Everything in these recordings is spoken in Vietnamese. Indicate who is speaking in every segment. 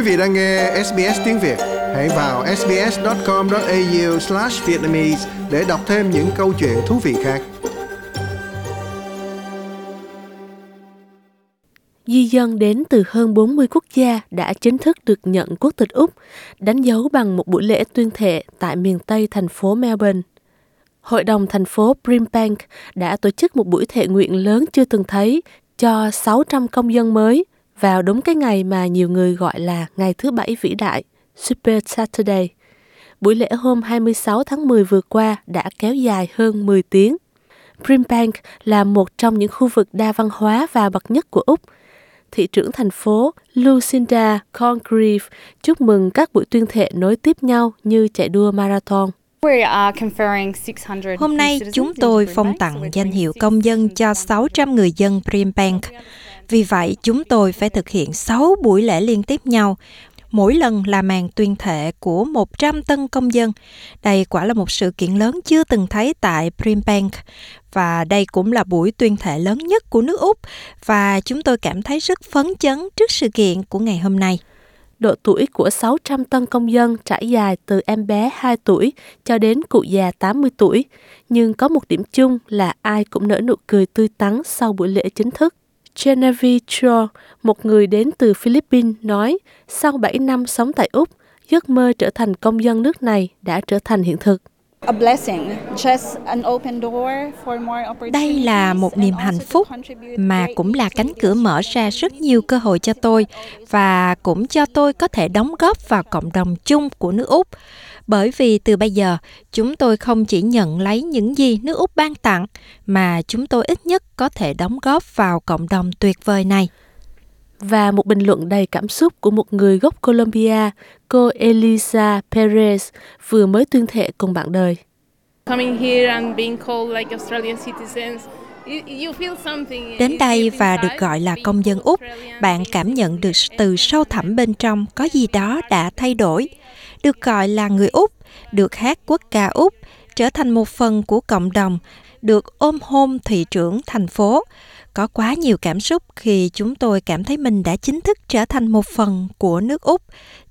Speaker 1: Quý vị đang nghe SBS tiếng Việt, hãy vào sbs.com.au/vietnamese để đọc thêm những câu chuyện thú vị khác.
Speaker 2: Di dân đến từ hơn 40 quốc gia đã chính thức được nhận quốc tịch Úc, đánh dấu bằng một buổi lễ tuyên thệ tại miền Tây thành phố Melbourne. Hội đồng thành phố Brimbank đã tổ chức một buổi thệ nguyện lớn chưa từng thấy cho 600 công dân mới vào đúng cái ngày mà nhiều người gọi là ngày thứ bảy vĩ đại, Super Saturday. Buổi lễ hôm 26 tháng 10 vừa qua đã kéo dài hơn 10 tiếng. Primbank là một trong những khu vực đa văn hóa và bậc nhất của Úc. Thị trưởng thành phố Lucinda Congreve chúc mừng các buổi tuyên thệ nối tiếp nhau như chạy đua marathon.
Speaker 3: Hôm nay chúng tôi phong tặng danh hiệu công dân cho 600 người dân Brimbank. Vì vậy, chúng tôi phải thực hiện 6 buổi lễ liên tiếp nhau, mỗi lần là màn tuyên thệ của 100 tân công dân. Đây quả là một sự kiện lớn chưa từng thấy tại Brimbank và đây cũng là buổi tuyên thệ lớn nhất của nước Úc và chúng tôi cảm thấy rất phấn chấn trước sự kiện của ngày hôm nay.
Speaker 2: Độ tuổi của 600 tân công dân trải dài từ em bé 2 tuổi cho đến cụ già 80 tuổi, nhưng có một điểm chung là ai cũng nở nụ cười tươi tắn sau buổi lễ chính thức. Genevieve Cho, một người đến từ Philippines, nói sau 7 năm sống tại Úc, giấc mơ trở thành công dân nước này đã trở thành hiện thực.
Speaker 3: Đây là một niềm hạnh phúc mà cũng là cánh cửa mở ra rất nhiều cơ hội cho tôi và cũng cho tôi có thể đóng góp vào cộng đồng chung của nước Úc. Bởi vì từ bây giờ, chúng tôi không chỉ nhận lấy những gì nước Úc ban tặng, mà chúng tôi ít nhất có thể đóng góp vào cộng đồng tuyệt vời này.
Speaker 2: Và một bình luận đầy cảm xúc của một người gốc Colombia, cô Elisa Perez, vừa mới tuyên thệ cùng bạn đời.
Speaker 3: Đến đây và được gọi là công dân Úc, bạn cảm nhận được từ sâu thẳm bên trong có gì đó đã thay đổi được gọi là người Úc, được hát quốc ca Úc, trở thành một phần của cộng đồng, được ôm hôn thị trưởng thành phố. Có quá nhiều cảm xúc khi chúng tôi cảm thấy mình đã chính thức trở thành một phần của nước Úc.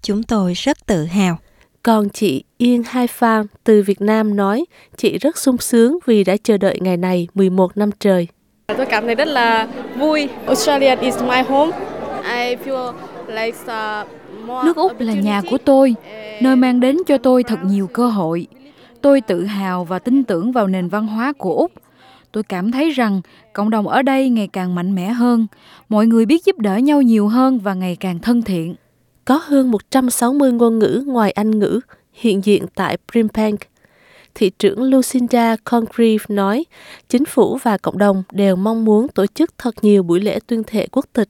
Speaker 3: Chúng tôi rất tự hào.
Speaker 2: Còn chị Yên Hai Phan từ Việt Nam nói chị rất sung sướng vì đã chờ đợi ngày này 11 năm trời.
Speaker 4: Tôi cảm thấy rất là vui. Australia is my home. I feel like
Speaker 5: uh, Nước Úc là nhà của tôi nơi mang đến cho tôi thật nhiều cơ hội. Tôi tự hào và tin tưởng vào nền văn hóa của Úc. Tôi cảm thấy rằng cộng đồng ở đây ngày càng mạnh mẽ hơn, mọi người biết giúp đỡ nhau nhiều hơn và ngày càng thân thiện.
Speaker 2: Có hơn 160 ngôn ngữ ngoài Anh ngữ hiện diện tại Primbank. Thị trưởng Lucinda Congreve nói, chính phủ và cộng đồng đều mong muốn tổ chức thật nhiều buổi lễ tuyên thệ quốc tịch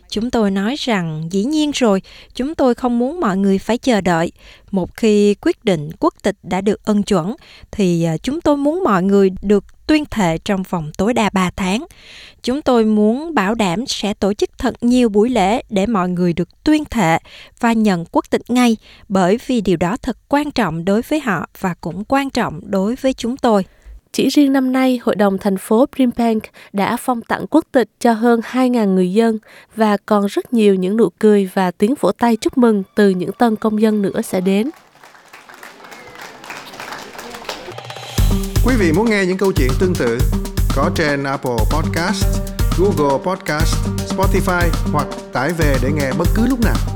Speaker 3: Chúng tôi nói rằng dĩ nhiên rồi, chúng tôi không muốn mọi người phải chờ đợi. Một khi quyết định quốc tịch đã được ân chuẩn, thì à, chúng tôi muốn mọi người được tuyên thệ trong vòng tối đa 3 tháng. Chúng tôi muốn bảo đảm sẽ tổ chức thật nhiều buổi lễ để mọi người được tuyên thệ và nhận quốc tịch ngay, bởi vì điều đó thật quan trọng đối với họ và cũng quan trọng đối với chúng tôi.
Speaker 2: Chỉ riêng năm nay, Hội đồng thành phố Brimbank đã phong tặng quốc tịch cho hơn 2.000 người dân và còn rất nhiều những nụ cười và tiếng vỗ tay chúc mừng từ những tân công dân nữa sẽ đến.
Speaker 1: Quý vị muốn nghe những câu chuyện tương tự có trên Apple Podcast, Google Podcast, Spotify hoặc tải về để nghe bất cứ lúc nào.